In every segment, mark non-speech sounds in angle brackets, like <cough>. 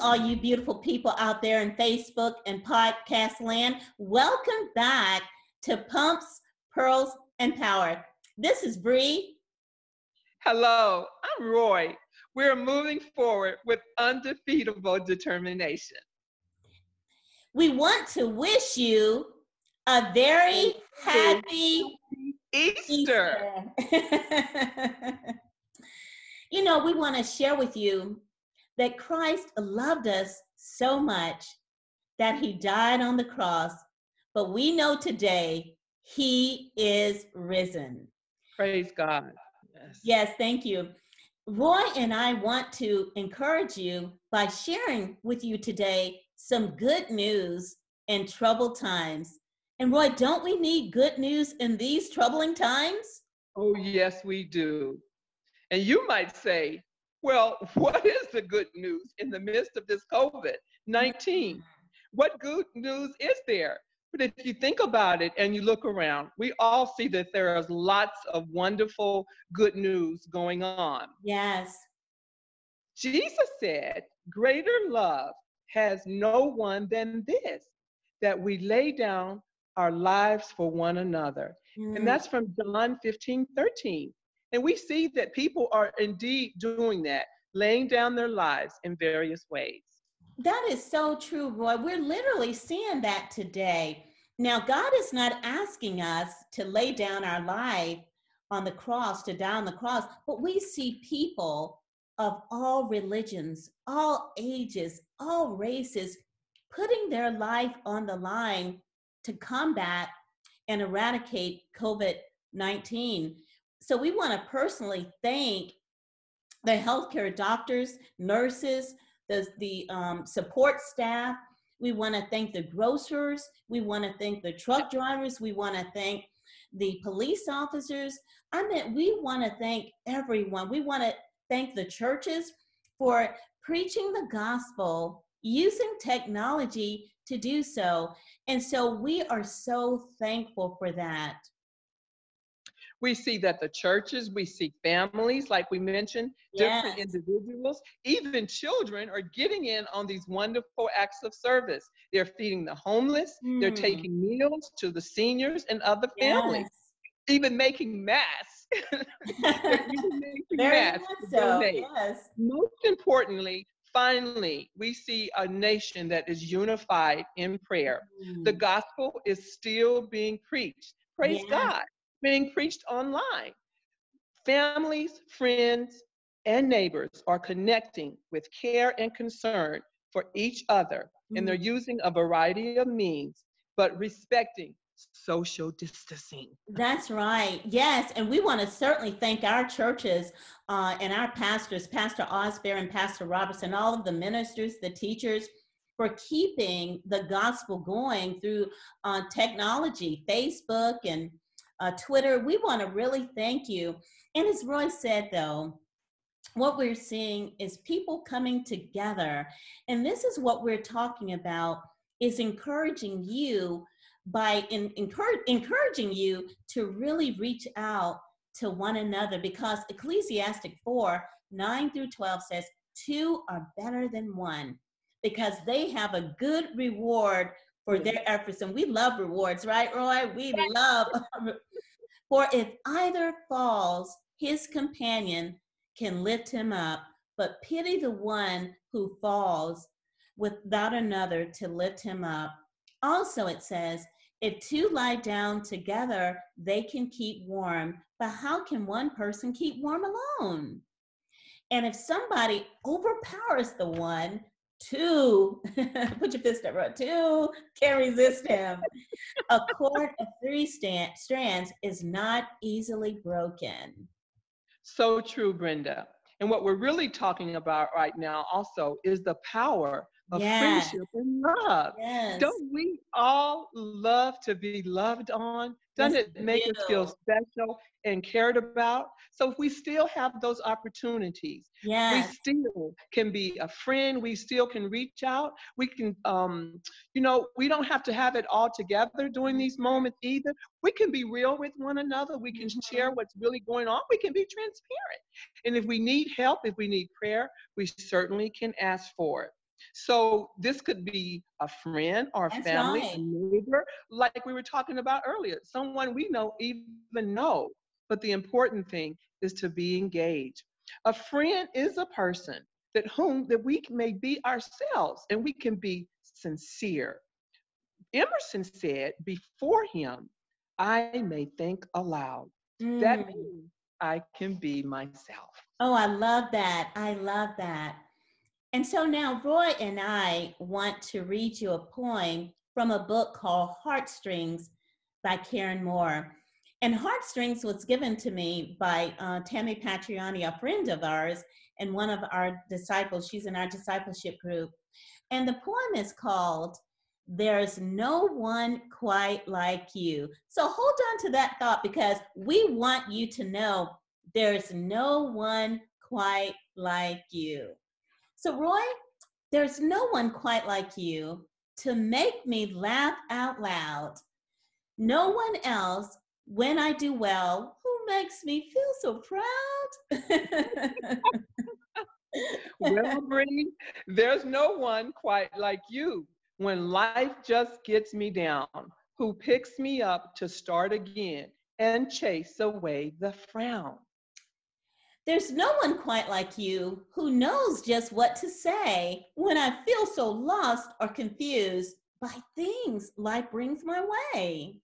all you beautiful people out there in Facebook and podcast land. Welcome back to Pumps, Pearls, and Power. This is Bree. Hello, I'm Roy. We're moving forward with undefeatable determination. We want to wish you a very happy Easter. Easter. <laughs> you know, we want to share with you that Christ loved us so much that he died on the cross, but we know today he is risen. Praise God. Yes, yes thank you. Roy and I want to encourage you by sharing with you today some good news in troubled times. And Roy, don't we need good news in these troubling times? Oh, yes, we do. And you might say, well, <laughs> what is the good news in the midst of this COVID 19? What good news is there? But if you think about it and you look around, we all see that there is lots of wonderful good news going on. Yes. Jesus said, Greater love has no one than this, that we lay down our lives for one another. Mm. And that's from John 15, 13. And we see that people are indeed doing that, laying down their lives in various ways. That is so true, Roy. We're literally seeing that today. Now, God is not asking us to lay down our life on the cross, to die on the cross, but we see people of all religions, all ages, all races putting their life on the line to combat and eradicate COVID 19. So, we want to personally thank the healthcare doctors, nurses, the, the um, support staff. We want to thank the grocers. We want to thank the truck drivers. We want to thank the police officers. I mean, we want to thank everyone. We want to thank the churches for preaching the gospel using technology to do so. And so we are so thankful for that. We see that the churches, we see families, like we mentioned, yes. different individuals, even children are getting in on these wonderful acts of service. They're feeding the homeless, mm. they're taking meals to the seniors and other families, yes. even making masks. <laughs> even making masks so. yes. Most importantly, finally, we see a nation that is unified in prayer. Mm. The gospel is still being preached. Praise yeah. God being preached online. Families, friends, and neighbors are connecting with care and concern for each other, mm-hmm. and they're mm. using a variety of means, but respecting social distancing. That's right. Yes. And we want to certainly thank our churches uh, and our pastors, Pastor Osbear and Pastor Robertson, all of the ministers, the teachers, for keeping the gospel going through uh, technology, Facebook and uh, Twitter. We want to really thank you. And as Roy said, though, what we're seeing is people coming together. And this is what we're talking about is encouraging you by in, encouraging you to really reach out to one another because Ecclesiastes 4 9 through 12 says, Two are better than one because they have a good reward for mm-hmm. their efforts. And we love rewards, right, Roy? We love. <laughs> for if either falls, his companion can lift him up, but pity the one who falls without another to lift him up. Also, it says, if two lie down together, they can keep warm, but how can one person keep warm alone? And if somebody overpowers the one, two, <laughs> put your fist up, right? Two can resist him. a cord of three stand, strands is not easily broken. So true, Brenda. And what we're really talking about right now also is the power of friendship and love. Yes. Don't we all love to be loved on? Doesn't yes, it make us feel special and cared about? So if we still have those opportunities, yes. we still can be a friend. We still can reach out. We can, um, you know, we don't have to have it all together during these moments either. We can be real with one another. We can mm-hmm. share what's really going on. We can be transparent. And if we need help, if we need prayer, we certainly can ask for it. So this could be a friend or a That's family, right. a neighbor, like we were talking about earlier, someone we know even know. But the important thing is to be engaged. A friend is a person that whom that we may be ourselves and we can be sincere. Emerson said before him, I may think aloud. Mm. That means I can be myself. Oh, I love that. I love that. And so now Roy and I want to read you a poem from a book called Heartstrings by Karen Moore. And Heartstrings was given to me by uh, Tammy Patriani, a friend of ours, and one of our disciples. She's in our discipleship group. And the poem is called There's No One Quite Like You. So hold on to that thought because we want you to know there's no one quite like you. So, Roy, there's no one quite like you to make me laugh out loud. No one else when I do well, who makes me feel so proud? <laughs> well, Bree, there's no one quite like you when life just gets me down, who picks me up to start again and chase away the frown. There's no one quite like you who knows just what to say when I feel so lost or confused by things life brings my way.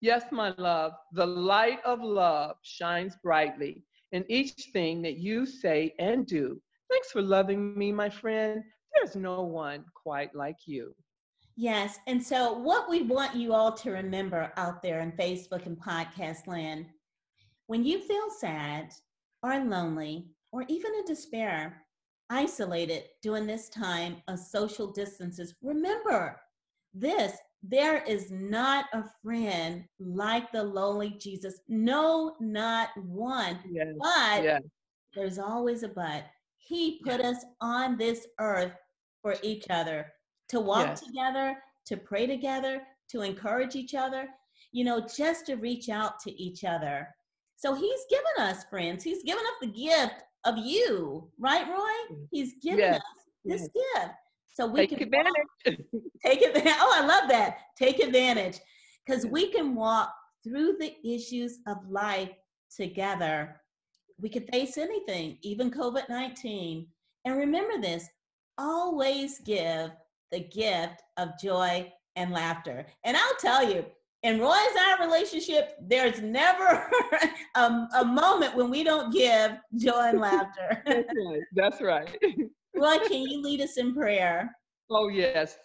Yes, my love, the light of love shines brightly in each thing that you say and do. Thanks for loving me, my friend. There's no one quite like you. Yes, and so what we want you all to remember out there in Facebook and podcast land, when you feel sad or lonely or even in despair, isolated during this time of social distances, remember this there is not a friend like the lowly Jesus. No, not one. Yes. But yes. there's always a but. He put yes. us on this earth for each other to walk together, to pray together, to encourage each other, you know, just to reach out to each other. So he's given us friends. He's given us the gift of you, right, Roy? He's given us this gift. So we take can advantage. Walk, take advantage. <laughs> Oh, I love that. Take advantage. Because we can walk through the issues of life together. We can face anything, even COVID 19. And remember this always give the gift of joy and laughter. And I'll tell you, in Roy's our relationship, there's never <laughs> a, a, moment when we don't give joy and laughter. <laughs> That's right. That's right. <laughs> Roy, can you lead us in prayer? Oh, yes.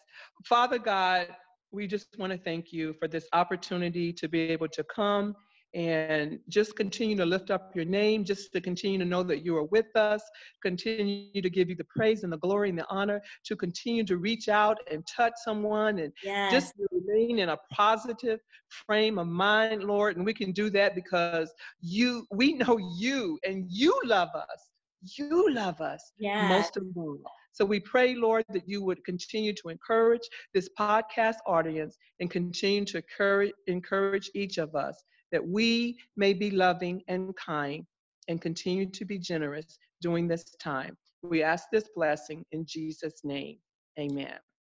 Father God, we just want to thank you for this opportunity to be able to come and just continue to lift up your name, just to continue to know that you are with us, continue to give you the praise and the glory and the honor, to continue to reach out and touch someone and yes. just remain in a positive frame of mind, Lord. And we can do that because you we know you and you love us you love us yes. most of all. So we pray, Lord, that you would continue to encourage this podcast audience and continue to encourage, encourage each of us that we may be loving and kind and continue to be generous during this time. We ask this blessing in Jesus' name. Amen.